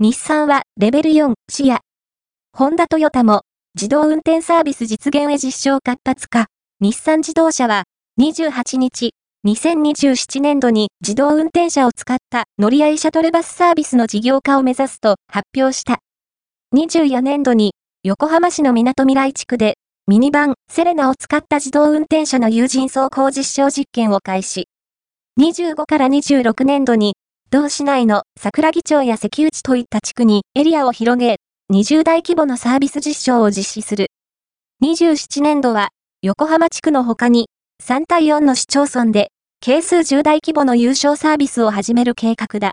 日産はレベル4、視野。ホンダトヨタも自動運転サービス実現へ実証活発化。日産自動車は28日、2027年度に自動運転車を使った乗り合いシャトルバスサービスの事業化を目指すと発表した。24年度に横浜市の港未来地区でミニバンセレナを使った自動運転車の有人走行実証実験を開始。25から26年度に同市内の桜木町や関内といった地区にエリアを広げ、20大規模のサービス実証を実施する。27年度は、横浜地区の他に、3対4の市町村で、係数10大規模の優勝サービスを始める計画だ。